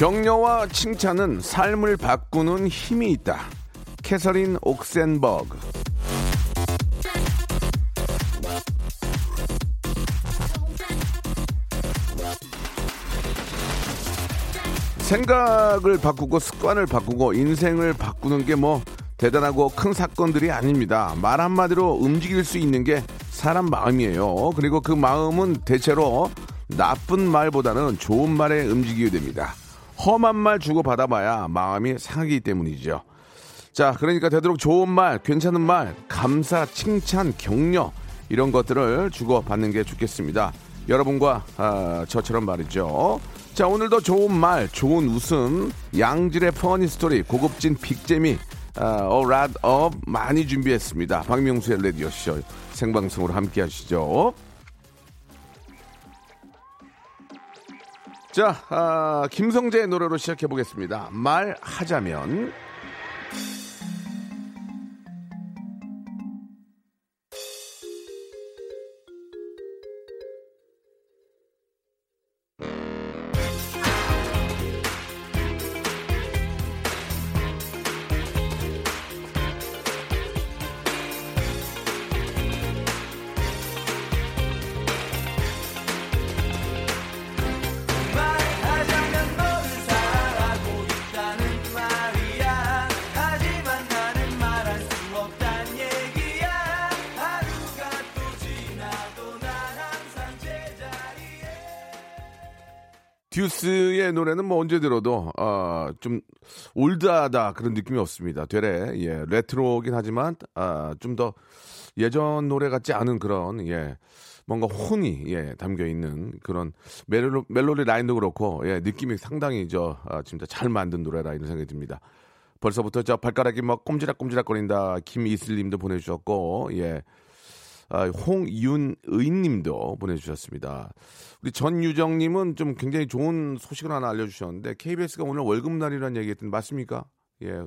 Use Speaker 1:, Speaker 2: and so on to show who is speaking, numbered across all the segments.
Speaker 1: 격려와 칭찬은 삶을 바꾸는 힘이 있다 캐서린 옥센버그 생각을 바꾸고 습관을 바꾸고 인생을 바꾸는 게 뭐 대단하고 큰 사건들이 아닙니다. 말 한마디로 움직일 수 있는 게 사람 마음이에요. 그리고 그 마음은 대체로 나쁜 말보다는 좋은 말에 움직이게 됩니다. 험한 말 주고 받아봐야 마음이 상하기 때문이죠. 자, 그러니까 되도록 좋은 말, 괜찮은 말, 감사, 칭찬, 격려 이런 것들을 주고 받는 게 좋겠습니다. 여러분과 아, 저처럼 말이죠. 자, 오늘도 좋은 말, 좋은 웃음, 양질의 funny story, 고급진 big재미, 아, a lot of 많이 준비했습니다. 박명수의 라디오 쇼 생방송으로 함께 하시죠. 자, 아, 김성재의 노래로 시작해 보겠습니다. 말하자면. 듀스의 노래는 뭐 언제 들어도 어, 좀 올드하다 그런 느낌이 없습니다. 되레 예, 레트로긴 하지만 아, 좀 더 예전 노래 같지 않은 그런 예. 뭔가 혼이 예, 담겨 있는 그런 멜로, 멜로디 라인도 그렇고 예, 느낌이 상당히 저 아, 진짜 잘 만든 노래라 이런 생각이 듭니다. 벌써부터 저 발가락이 막 꼼지락꼼지락거린다 김이슬님도 보내주셨고 예. 아, 홍윤의님도 보내주셨습니다. 우리 전유정님은 좀 굉장히 좋은 소식을 하나 알려주셨는데 KBS가 오늘 월급날이라는 얘기했던 맞습니까? 예.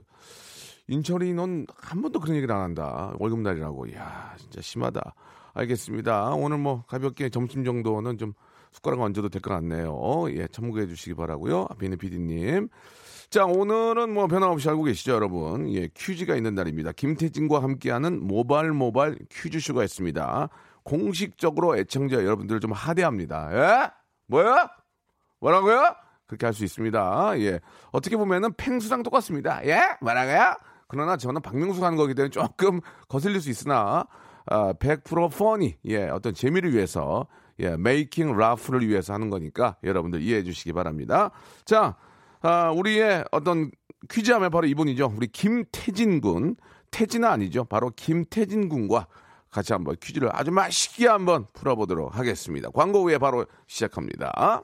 Speaker 1: 인철이 넌 한 번도 그런 얘기를 안 한다. 월급날이라고. 이야, 진짜 심하다. 알겠습니다. 오늘 뭐 가볍게 점심 정도는 좀 숟가락 얹어도 될 것 같네요. 예, 참고해 주시기 바라고요. 비는 PD님. 자, 오늘은 뭐 변함없이 알고 계시죠, 여러분? 예, 퀴즈가 있는 날입니다. 김태진과 함께하는 모발 모발 퀴즈쇼가 있습니다. 공식적으로 애청자 여러분들을 좀 하대합니다. 예? 뭐야? 뭐라고요? 그렇게 할 수 있습니다. 예. 어떻게 보면은 팽수랑 똑같습니다. 예? 뭐라고요? 그러나 저는 박명수 하는 거기 때문에 조금 거슬릴 수 있으나, 아, 100% 퍼니, 예, 어떤 재미를 위해서, 예, 메이킹 라프를 위해서 하는 거니까 여러분들 이해해 주시기 바랍니다. 자, 아, 우리의 어떤 퀴즈 하면 바로 이분이죠. 우리 김태진 군. 태진은 아니죠. 바로 김태진 군과 같이 한번 퀴즈를 아주 맛있게 한번 풀어보도록 하겠습니다. 광고 후에 바로 시작합니다.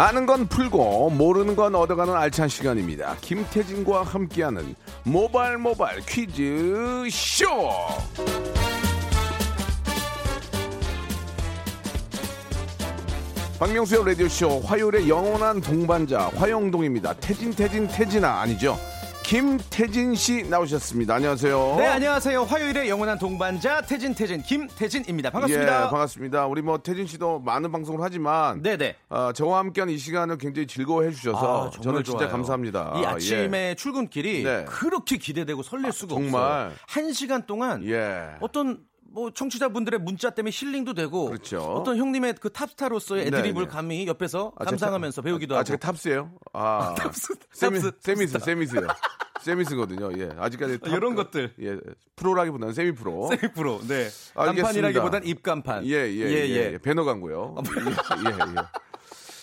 Speaker 1: 아는 건 풀고 모르는 건 얻어가는 알찬 시간입니다. 김태진과 함께하는 모발 모발 퀴즈 쇼. 박명수의 라디오 쇼 화요일의 영원한 동반자 화영동입니다. 태진 태진 태진아 아니죠? 김태진 씨 나오셨습니다. 안녕하세요.
Speaker 2: 네, 안녕하세요. 화요일의 영원한 동반자 태진 태진 김태진입니다. 반갑습니다.
Speaker 1: 예, 반갑습니다. 우리 뭐 태진 씨도 많은 방송을 하지만
Speaker 2: 네 네.
Speaker 1: 어, 저와 함께하는 이 시간을 굉장히 즐거워해 주셔서
Speaker 2: 아, 정말
Speaker 1: 저는 진짜
Speaker 2: 좋아요.
Speaker 1: 감사합니다.
Speaker 2: 이
Speaker 1: 아,
Speaker 2: 아침에 출근길이
Speaker 1: 네.
Speaker 2: 그렇게 기대되고 설렐 수가
Speaker 1: 정말.
Speaker 2: 없어요. 한 시간 동안
Speaker 1: 예. 예.
Speaker 2: 어떤 뭐 청취자분들의 문자 때문에 힐링도 되고
Speaker 1: 그렇죠.
Speaker 2: 어떤 형님의 그 탑스타로서의 애드립을
Speaker 1: 네, 네.
Speaker 2: 감히 옆에서
Speaker 1: 아, 제
Speaker 2: 감상하면서
Speaker 1: 탑-
Speaker 2: 배우기도
Speaker 1: 아,
Speaker 2: 하고
Speaker 1: 제가 탑스예요? 아,
Speaker 2: 탑스,
Speaker 1: 세미,
Speaker 2: 탑스,
Speaker 1: 세미스. 세미스요. 세미스거든요. 예, 아직까지 탑-
Speaker 2: 이런 것들.
Speaker 1: 예, 프로라기보다는 세미 프로.
Speaker 2: 세미 프로. 네.
Speaker 1: 알겠습니다.
Speaker 2: 간판이라기보단 입간판.
Speaker 1: 예, 예, 예, 예. 배너 광고요. 예, 예, 예.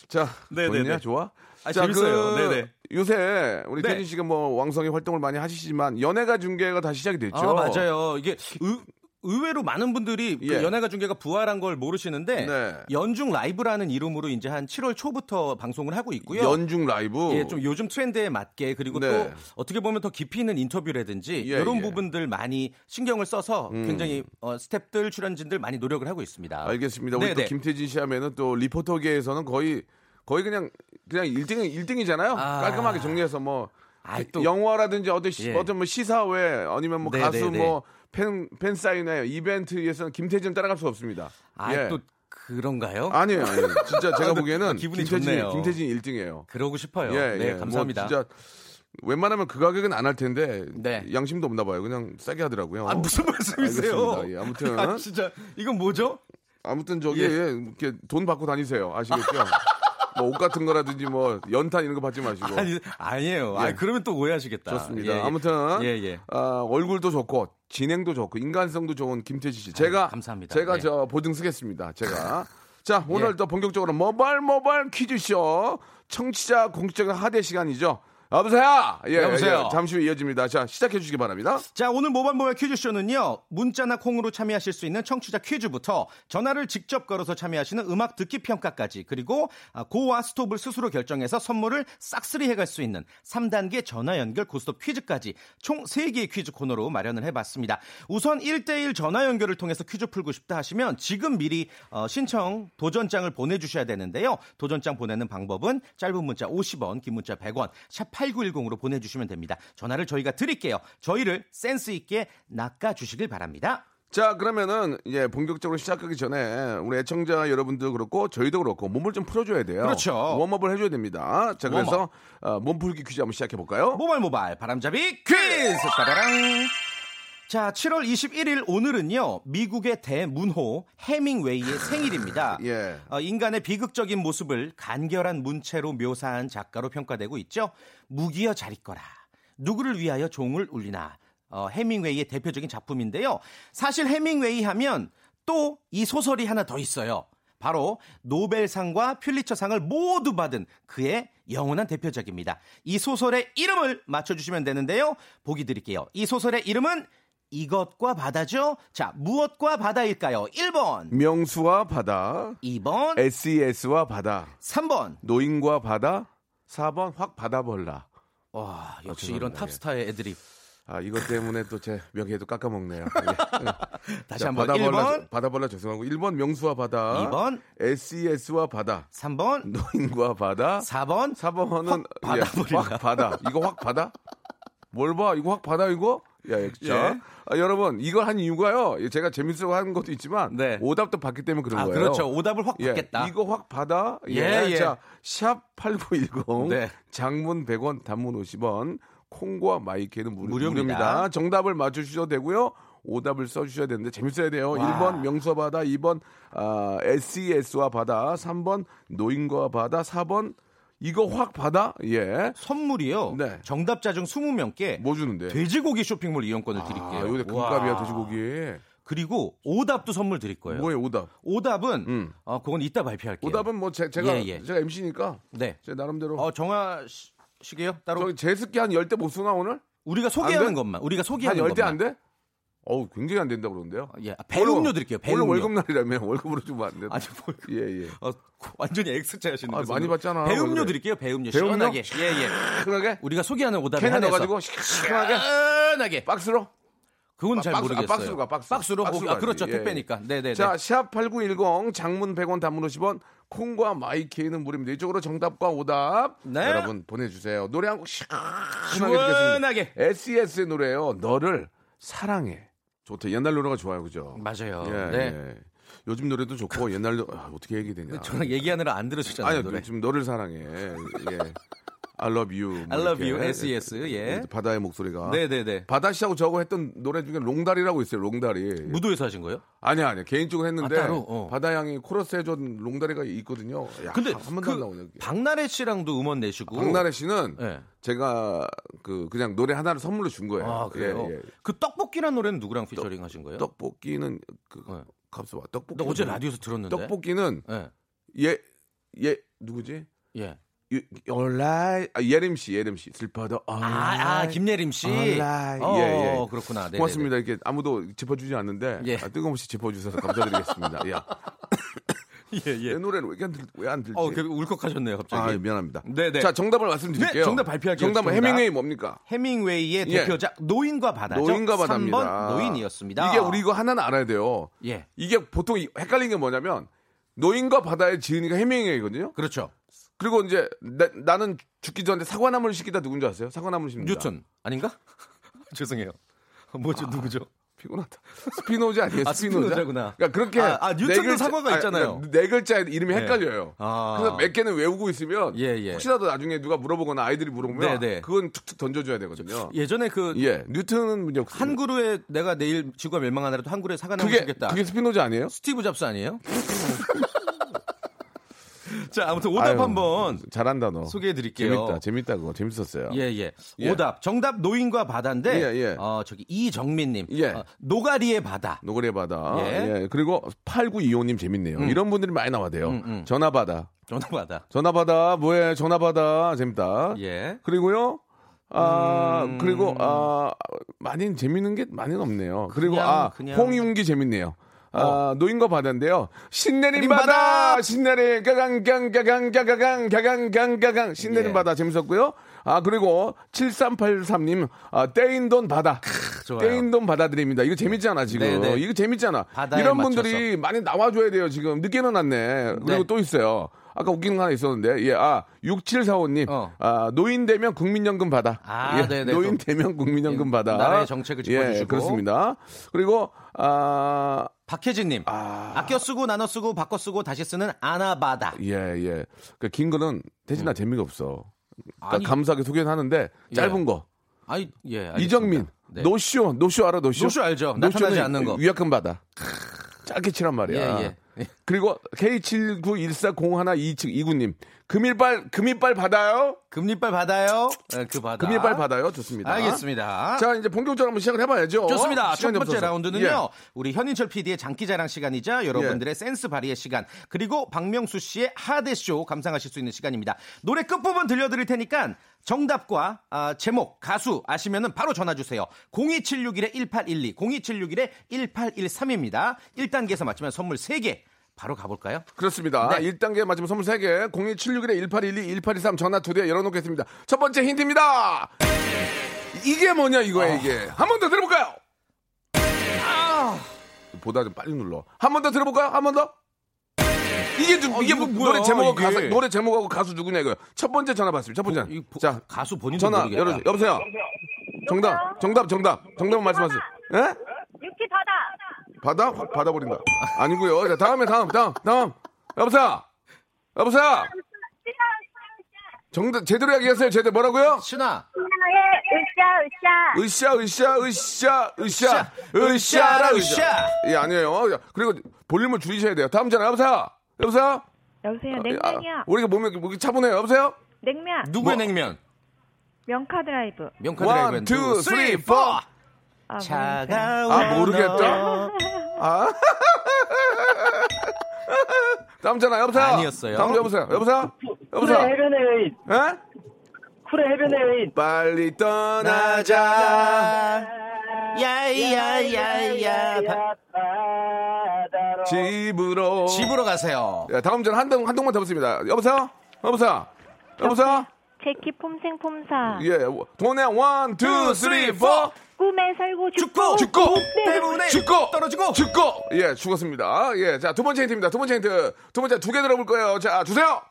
Speaker 1: 자,
Speaker 2: 네, 네? 네.
Speaker 1: 좋아?
Speaker 2: 아,
Speaker 1: 자,
Speaker 2: 재밌어요.
Speaker 1: 그
Speaker 2: 네, 네.
Speaker 1: 요새 우리
Speaker 2: 네.
Speaker 1: 태진 씨가 뭐 왕성히 활동을 많이 하시지만 연예가 중계가 다시 시작이 됐죠.
Speaker 2: 아, 맞아요. 이게 의, 의외로 많은 분들이 그
Speaker 1: 예.
Speaker 2: 연예가 중계가 부활한 걸 모르시는데
Speaker 1: 네.
Speaker 2: 연중 라이브라는 이름으로 이제 한 7월 초부터 방송을 하고 있고요.
Speaker 1: 연중 라이브.
Speaker 2: 예, 좀 요즘 트렌드에 맞게 그리고
Speaker 1: 네.
Speaker 2: 또 어떻게 보면 더 깊이 있는 인터뷰라든지
Speaker 1: 예,
Speaker 2: 이런
Speaker 1: 예. 음.
Speaker 2: 부분들 많이 신경을 써서 굉장히 어, 스탭들 출연진들 많이 노력을 하고 있습니다.
Speaker 1: 알겠습니다. 우리 또
Speaker 2: 네네.
Speaker 1: 김태진 씨 하면은 또 리포터계에서는 거의 거의 그냥 그냥 1등 1등이잖아요.
Speaker 2: 아.
Speaker 1: 깔끔하게 정리해서 뭐
Speaker 2: 아이, 또-
Speaker 1: 영화라든지 어떤 시,
Speaker 2: 예.
Speaker 1: 어떤 뭐 시사회 아니면 뭐
Speaker 2: 네,
Speaker 1: 가수
Speaker 2: 네,
Speaker 1: 뭐 팬 팬 사인회 이벤트에서는 김태진 따라갈 수 없습니다.
Speaker 2: 아,
Speaker 1: 예.
Speaker 2: 또 그런가요?
Speaker 1: 아니에요, 아니에요. 진짜 제가
Speaker 2: 아,
Speaker 1: 보기에는
Speaker 2: 기분이
Speaker 1: 김태진
Speaker 2: 좋네요.
Speaker 1: 김태진 1등이에요.
Speaker 2: 그러고 싶어요.
Speaker 1: 예,
Speaker 2: 네,
Speaker 1: 예.
Speaker 2: 감사합니다.
Speaker 1: 뭐 진짜 웬만하면 그 가격은 안 할 텐데
Speaker 2: 네.
Speaker 1: 양심도 없나 봐요. 그냥 싸게 하더라고요.
Speaker 2: 아, 무슨 말씀이세요?
Speaker 1: 예, 아무튼
Speaker 2: 아, 진짜 이건 뭐죠?
Speaker 1: 아무튼 저기
Speaker 2: 예.
Speaker 1: 예, 이렇게 돈 받고 다니세요. 아시겠죠? 뭐 옷 같은 거라든지 뭐 연탄 이런 거 받지 마시고.
Speaker 2: 아니, 아니에요. 아,
Speaker 1: 예.
Speaker 2: 그러면 또 오해하시겠다.
Speaker 1: 좋습니다.
Speaker 2: 예, 예.
Speaker 1: 아무튼
Speaker 2: 예, 예.
Speaker 1: 아, 얼굴도 좋고 진행도 좋고 인간성도 좋은 김태지 씨. 제가
Speaker 2: 아유, 감사합니다.
Speaker 1: 제가
Speaker 2: 네.
Speaker 1: 저 보증 쓰겠습니다. 제가 자 오늘
Speaker 2: 예.
Speaker 1: 또 본격적으로 모발 모발 퀴즈쇼 청취자 공식적인 하대 시간이죠. 여보세요. 예,
Speaker 2: 여보세요?
Speaker 1: 예, 잠시 후 이어집니다. 자 시작해 주시기 바랍니다.
Speaker 2: 자, 오늘 모반모발 퀴즈쇼는요, 문자나 콩으로 참여하실 수 있는 청취자 퀴즈부터 전화를 직접 걸어서 참여하시는 음악 듣기 평가까지, 그리고 아, 고와 스톱을 스스로 결정해서 선물을 싹쓸이 해갈 수 있는 3단계 전화 연결 고스톱 퀴즈까지 총 3개의 퀴즈 코너로 마련을 해봤습니다. 우선 1대1 전화 연결을 통해서 퀴즈 풀고 싶다 하시면 지금 미리 어, 신청 도전장을 보내주셔야 되는데요. 도전장 보내는 방법은 짧은 문자 50원, 긴 문자 100원, 샵 8910으로 보내주시면 됩니다. 전화를 저희가 드릴게요. 저희를 센스 있게 낚아주시길 바랍니다.
Speaker 1: 자 그러면은 이제 본격적으로 시작하기 전에 우리 애청자 여러분도 그렇고 저희도 그렇고 몸을 좀 풀어줘야 돼요.
Speaker 2: 그렇죠.
Speaker 1: 웜업을 해줘야 됩니다. 자 그래서 어, 몸풀기 퀴즈 한번 시작해 볼까요?
Speaker 2: 모발 모발 바람잡이 퀴즈 따라랑 자, 7월 21일 오늘은요, 미국의 대문호 해밍웨이의 생일입니다.
Speaker 1: 예.
Speaker 2: 어, 인간의 비극적인 모습을 간결한 문체로 묘사한 작가로 평가되고 있죠. 무기여 잘 있거라. 누구를 위하여 종을 울리나. 어, 해밍웨이의 대표적인 작품인데요. 사실 해밍웨이 하면 또 이 소설이 하나 더 있어요. 바로 노벨상과 퓰리처상을 모두 받은 그의 영원한 대표작입니다. 이 소설의 이름을 맞춰주시면 되는데요. 보기 드릴게요. 이 소설의 이름은 이것과 바다죠? 자, 무엇과 바다일까요? 1번,
Speaker 1: 명수와 바다,
Speaker 2: 2번,
Speaker 1: SES와 바다,
Speaker 2: 3번.
Speaker 1: 노인과 바다, 4번 확 받아벌라.
Speaker 2: 와, 역시
Speaker 1: 죄송합니다.
Speaker 2: 이런 탑스타의 애드립.
Speaker 1: 아 이것 때문에 또 제 명예도 깎아먹네요. 예.
Speaker 2: 다시
Speaker 1: 자,
Speaker 2: 한번
Speaker 1: 받아벌라,
Speaker 2: 1번,
Speaker 1: 받아벌라 죄송하고 1번 명수와 바다,
Speaker 2: 2번,
Speaker 1: SES와 바다,
Speaker 2: 3번,
Speaker 1: 노인과 바다,
Speaker 2: 4번.
Speaker 1: 4번은
Speaker 2: 확 받아버린다.
Speaker 1: 확 받아. 이거 확 받아? 뭘 봐? 이거 확 받아 이거? 야, 자,
Speaker 2: 예.
Speaker 1: 아, 여러분 이걸 한 이유가요. 제가 재밌어 하는 것도 있지만
Speaker 2: 네.
Speaker 1: 오답도 받기 때문에 그런
Speaker 2: 아,
Speaker 1: 거예요.
Speaker 2: 그렇죠. 오답을 확
Speaker 1: 예,
Speaker 2: 받겠다.
Speaker 1: 이거 확 받아. 예.
Speaker 2: 예, 예.
Speaker 1: 자, 샵 8910.
Speaker 2: 네.
Speaker 1: 장문 100원, 단문 50원. 콩과 마이크는 무료,
Speaker 2: 무료입니다.
Speaker 1: 무료입니다. 정답을 맞춰 주셔도 되고요. 오답을 써 주셔야 되는데 재밌어야 돼요.
Speaker 2: 와.
Speaker 1: 1번 명서 바다, 2번 아, SES와 바다, 3번 노인과 바다, 4번 이거 확 받아? 예.
Speaker 2: 선물이요.
Speaker 1: 네.
Speaker 2: 정답자 중 20명께
Speaker 1: 뭐 주는데?
Speaker 2: 돼지고기 쇼핑몰 이용권을 드릴게요.
Speaker 1: 아, 요새
Speaker 2: 와.
Speaker 1: 금값이야 돼지고기.
Speaker 2: 그리고 오답도 선물 드릴 거예요.
Speaker 1: 뭐예요, 오답?
Speaker 2: 오답은
Speaker 1: 음.
Speaker 2: 어 그건 이따 발표할게요.
Speaker 1: 오답은 뭐 제, 가
Speaker 2: 예, 예.
Speaker 1: 제가 MC니까
Speaker 2: 네.
Speaker 1: 제 나름대로
Speaker 2: 어 정하 시게요? 따로
Speaker 1: 저기 제습기 한열대못 쓰나 오늘?
Speaker 2: 우리가
Speaker 1: 안
Speaker 2: 소개하는
Speaker 1: 돼?
Speaker 2: 것만 우리가
Speaker 1: 한
Speaker 2: 소개하는
Speaker 1: 열대
Speaker 2: 것만.
Speaker 1: 안 돼? 어우, 굉장히 안 된다 그러는데요.
Speaker 2: 예, 배음료 드릴게요. 배음료.
Speaker 1: 오늘 월급 날이라면 월급으로 주면 안 돼.
Speaker 2: 아니 뭐
Speaker 1: 예, 예.
Speaker 2: 어, 완전히 X자 하시는
Speaker 1: 아,
Speaker 2: 거죠.
Speaker 1: 많이 받잖아.
Speaker 2: 배음료
Speaker 1: 원래.
Speaker 2: 드릴게요. 배음료.
Speaker 1: 배음료?
Speaker 2: 시원하게. 예, 예.
Speaker 1: 시원하게?
Speaker 2: 우리가 소개하는 오답에
Speaker 1: 캔에 넣어가지고 시원하게
Speaker 2: 시원하게.
Speaker 1: 박스로?
Speaker 2: 그건 잘
Speaker 1: 박스- 아,
Speaker 2: 모르겠어요.
Speaker 1: 박스로 가, 박스.
Speaker 2: 박스로?
Speaker 1: 박스로
Speaker 2: 아,
Speaker 1: 가지.
Speaker 2: 그렇죠.
Speaker 1: 예,
Speaker 2: 택배니까. 네, 네,
Speaker 1: 자,
Speaker 2: 네.
Speaker 1: 샵8910 장문 100원 단문 50원 콩과 마이케이는 무료입니다. 이쪽으로 정답과 오답
Speaker 2: 네.
Speaker 1: 여러분 보내 주세요. 노래 한 곡 시원하게 듣겠습니다.
Speaker 2: 시원하게.
Speaker 1: SES의 노래예요. 너를 사랑해. 좋다. 옛날 노래가 좋아요. 그죠?
Speaker 2: 맞아요.
Speaker 1: 예,
Speaker 2: 네.
Speaker 1: 예. 요즘 노래도 좋고 옛날 노 아, 어떻게 얘기 되냐.
Speaker 2: 저랑 얘기하느라 안 들으셨잖아요.
Speaker 1: 아니,
Speaker 2: 노래.
Speaker 1: 지금 너를 사랑해. 예. I love you. 뭐
Speaker 2: I love you, SES, 예.
Speaker 1: 바다의 목소리가.
Speaker 2: 네, 네, 네.
Speaker 1: 바다 씨하고 저거 했던 노래 중에 롱다리라고 있어요. 롱다리.
Speaker 2: 무도에서 하신 거예요?
Speaker 1: 아니야, 아니야. 개인적으로 했는데
Speaker 2: 아, 따로? 어.
Speaker 1: 바다 양이 코러스 해준 롱다리가 있거든요. 야,
Speaker 2: 근데
Speaker 1: 한 번도
Speaker 2: 그
Speaker 1: 안 나오네.
Speaker 2: 박나래 씨랑도 음원 내시고
Speaker 1: 박나래 씨는
Speaker 2: 예.
Speaker 1: 제가 그 그냥 노래 하나를 선물로 준 거예요.
Speaker 2: 아, 그래요?
Speaker 1: 예, 예.
Speaker 2: 그 떡볶이란 노래는 누구랑 피처링 하신 거예요?
Speaker 1: 떡볶이는 그
Speaker 2: 네.
Speaker 1: 값어 봐. 떡볶이.
Speaker 2: 나 어제 라디오에서 들었는데.
Speaker 1: 떡볶이는
Speaker 2: 예.
Speaker 1: 얘, 얘 누구지?
Speaker 2: 예.
Speaker 1: 얼라이 아, 예림 씨, 예림 씨. 슬퍼도
Speaker 2: 아, 아, 김예림 씨.
Speaker 1: 얼라이.
Speaker 2: 어,
Speaker 1: 예, 예.
Speaker 2: 그렇구나. 네네네.
Speaker 1: 고맙습니다. 이렇게 아무도 짚어주지 않는데
Speaker 2: 예.
Speaker 1: 아, 뜬금없이 짚어주셔서 감사드리겠습니다. 야,
Speaker 2: 예, 예.
Speaker 1: 내 노래는 왜안 들, 왜안 들지?
Speaker 2: 어, 그 울컥하셨네요, 갑자기.
Speaker 1: 아, 미안합니다.
Speaker 2: 네 네.
Speaker 1: 자, 정답을 말씀드릴게요.
Speaker 2: 네, 정답 발표할게요.
Speaker 1: 정답은
Speaker 2: 정답.
Speaker 1: 해밍웨이 뭡니까?
Speaker 2: 해밍웨이의
Speaker 1: 예.
Speaker 2: 대표작 노인과 바다죠.
Speaker 1: 노인과 바다입니다.
Speaker 2: 3번 노인이었습니다.
Speaker 1: 이게 우리 이거 하나는 알아야 돼요.
Speaker 2: 예.
Speaker 1: 이게 보통 이- 헷갈리는 게 뭐냐면 노인과 바다의 지은이가 해밍웨이거든요.
Speaker 2: 그렇죠.
Speaker 1: 그리고 이제 나, 는 죽기 전에 사과나무를 심기다 누군지 아세요? 사과나무를 심는다.
Speaker 2: 뉴턴 아닌가? 죄송해요. 뭐죠, 누구죠?
Speaker 1: 피곤하다. 스피노자 아니에요?
Speaker 2: 아,
Speaker 1: 스피노자?
Speaker 2: 스피노자구나.
Speaker 1: 그러니까 그렇게
Speaker 2: 아, 아, 뉴턴도 사과가 있잖아요.
Speaker 1: 그러니까 네 글자 이름이
Speaker 2: 네.
Speaker 1: 헷갈려요.
Speaker 2: 아.
Speaker 1: 그래서 몇 개는 외우고 있으면
Speaker 2: 예, 예.
Speaker 1: 혹시라도 나중에 누가 물어보거나 아이들이 물어보면
Speaker 2: 네, 네.
Speaker 1: 그건 툭툭 던져줘야 되거든요.
Speaker 2: 예전에 그
Speaker 1: 예, 뉴턴은.
Speaker 2: 한 그루에 내가 내일 지구가 멸망하더라도 한 그루에 사과나무 심겠다.
Speaker 1: 그게 스피노자 아니에요?
Speaker 2: 스티브 잡스 아니에요? 자, 아무튼 오답
Speaker 1: 아유,
Speaker 2: 한번
Speaker 1: 잘한다 너.
Speaker 2: 소개해 드릴게요.
Speaker 1: 재밌다, 재밌다 그거 재밌었어요.
Speaker 2: 예, 예.
Speaker 1: 예.
Speaker 2: 오답. 정답 노인과 바다인데
Speaker 1: 예, 예.
Speaker 2: 어, 저기 이정민 님.
Speaker 1: 예.
Speaker 2: 어, 노가리의 바다.
Speaker 1: 노그레 바다.
Speaker 2: 예.
Speaker 1: 예. 그리고 8925 님 재밌네요. 이런 분들이 많이 나와대요.
Speaker 2: 음, 음.
Speaker 1: 전화 받아.
Speaker 2: 전화 바다.
Speaker 1: 전화 받아. 뭐해? 전화 받아. 재밌다.
Speaker 2: 예.
Speaker 1: 그리고요. 아,
Speaker 2: 음.
Speaker 1: 그리고 아, 많이 재밌는 게 많이는 없네요. 그리고
Speaker 2: 그냥,
Speaker 1: 아,
Speaker 2: 그냥. 어.
Speaker 1: 홍윤기 재밌네요. 아, 노인과 바다인데요. 신내린
Speaker 2: 내린
Speaker 1: 바다!
Speaker 2: 바다!
Speaker 1: 신내린 가강, 강, 가강, 가강, 가강, 가강, 가강, 신내린
Speaker 2: 예.
Speaker 1: 바다 재밌었고요. 아, 그리고 7383님, 아, 떼인 돈 바다.
Speaker 2: 좋아요.
Speaker 1: 떼인 돈 받아드립니다. 이거 재밌잖아, 지금.
Speaker 2: 네네.
Speaker 1: 이거 재밌잖아. 이런 분들이 많이 나와줘야 돼요, 지금. 늦게 일어났네. 그리고
Speaker 2: 네.
Speaker 1: 또 있어요. 아까 웃기는 거 하나 있었는데, 예, 아, 6745님,
Speaker 2: 어.
Speaker 1: 아, 노인 되면 국민연금 받아.
Speaker 2: 아,
Speaker 1: 예,
Speaker 2: 네네.
Speaker 1: 노인
Speaker 2: 또
Speaker 1: 되면 국민연금
Speaker 2: 예,
Speaker 1: 받아.
Speaker 2: 나라의 정책을 짚어주시고.
Speaker 1: 예, 그렇습니다. 그리고, 아,
Speaker 2: 박혜진님.
Speaker 1: 아.
Speaker 2: 아껴 쓰고 나눠 쓰고 바꿔 쓰고 다시 쓰는 아나바다.
Speaker 1: 예, 예. 그긴 거는 대신 나 재미가 없어. 그러니까
Speaker 2: 음. 아니.
Speaker 1: 감사하게 소개는 하는데, 짧은
Speaker 2: 예.
Speaker 1: 거.
Speaker 2: 아이 예. 알겠습니다.
Speaker 1: 이정민,
Speaker 2: 네.
Speaker 1: 노쇼, 노쇼 알아, 노쇼?
Speaker 2: 노쇼 알죠. 나타나지
Speaker 1: 노쇼는
Speaker 2: 않는 거.
Speaker 1: 위약금 받아. 짧게 치란 말이야.
Speaker 2: 예, 예. 예.
Speaker 1: 그리고 K79140129님 금일발 금일발 받아요?
Speaker 2: 금리빨 받아요. 네, 그 바다.
Speaker 1: 금일발 받아요. 좋습니다.
Speaker 2: 알겠습니다.
Speaker 1: 자 이제 본격적으로 한번 시작을 해봐야죠.
Speaker 2: 좋습니다. 첫 번째
Speaker 1: 없어서.
Speaker 2: 라운드는요.
Speaker 1: 예.
Speaker 2: 우리 현인철 PD의 장기자랑 시간이자 여러분들의 센스 발휘의 시간 그리고 박명수 씨의 하대 쇼 감상하실 수 있는 시간입니다. 노래 끝 부분 들려드릴 테니까 정답과 아, 제목, 가수 아시면은 바로 전화 주세요. 02761-1812, 02761-1813입니다. 1단계에서 맞추면 선물 3개. 바로 가볼까요?
Speaker 1: 그렇습니다.
Speaker 2: 네.
Speaker 1: 1단계 맞으면 선물 3개 02761-1812-1823 전화 두대 열어놓겠습니다. 첫 번째 힌트입니다. 이게 뭐냐 이거야 이게. 한 번 더 들어볼까요? 아. 보다 좀 빨리 눌러. 한 번 더 들어볼까요? 한 번 더? 이게 좀,
Speaker 2: 어,
Speaker 1: 이게 뭐, 노래 제목하고
Speaker 2: 이게.
Speaker 1: 가수, 노래 제목하고 가수 누구냐 이거요. 첫 번째 전화 받습니다. 첫 번째.
Speaker 2: 이 보-
Speaker 1: 자,
Speaker 2: 가수 본인도
Speaker 1: 전화. 열어 여보세요. 정답, 정답, 정답. 정답 말씀하세요. 예?
Speaker 3: 육지 바다.
Speaker 1: 받아? 확 받아버린다. 아니고요. 자, 다음에 다음, 다음, 다음. 여보세요. 여보세요. 정답 제대로 얘기했어요. 제대로 뭐라고요?
Speaker 2: 신아.
Speaker 3: 으쌰 으쌰.
Speaker 1: 으쌰, 으쌰, 으쌰, 으쌰, 으쌰라, 으쌰.
Speaker 2: 으쌰.
Speaker 1: 예, 아니에요. 그리고 볼륨을 줄이셔야 돼요. 다음 전화 여보세요. 여보세요.
Speaker 3: 여보세요
Speaker 1: 아,
Speaker 3: 냉면이요.
Speaker 1: 우리가 몸에 목이 차분해요. 여보세요.
Speaker 3: 냉면.
Speaker 2: 누구의
Speaker 1: 뭐?
Speaker 2: 냉면?
Speaker 3: 명카 드라이브.
Speaker 2: 명카 드라이브
Speaker 1: one, two, three, four.
Speaker 4: 아,
Speaker 2: 차가운
Speaker 1: 아, 모르겠다. 아. 다음 전화 여보세요.
Speaker 2: 아니었어요.
Speaker 1: 다음 여보세요. 여보세요. 여보세요.
Speaker 5: 쿨의 해변의 여인.
Speaker 1: 예?
Speaker 5: 쿨의 해변의 여인.
Speaker 1: 빨리 떠나자.
Speaker 2: 야야야야
Speaker 1: 집으로.
Speaker 2: 집으로 가세요.
Speaker 1: 야, 다음 전화 한 통, 한 통만 더 붙습니다. 여보세요? 여보세요? 여보세요?
Speaker 4: 젝키 폼생 폼사.
Speaker 1: 예, 돈에 one, two, three, four.
Speaker 4: 꿈에 살고 죽고.
Speaker 2: 죽고
Speaker 1: 죽고!
Speaker 2: 때문에
Speaker 1: 죽고!
Speaker 2: 떨어지고
Speaker 1: 죽고! 예, 죽었습니다. 예, 자, 두 번째 힌트입니다. 두 번째 힌트. 두 번째 두 개 들어볼 거예요. 자, 주세요!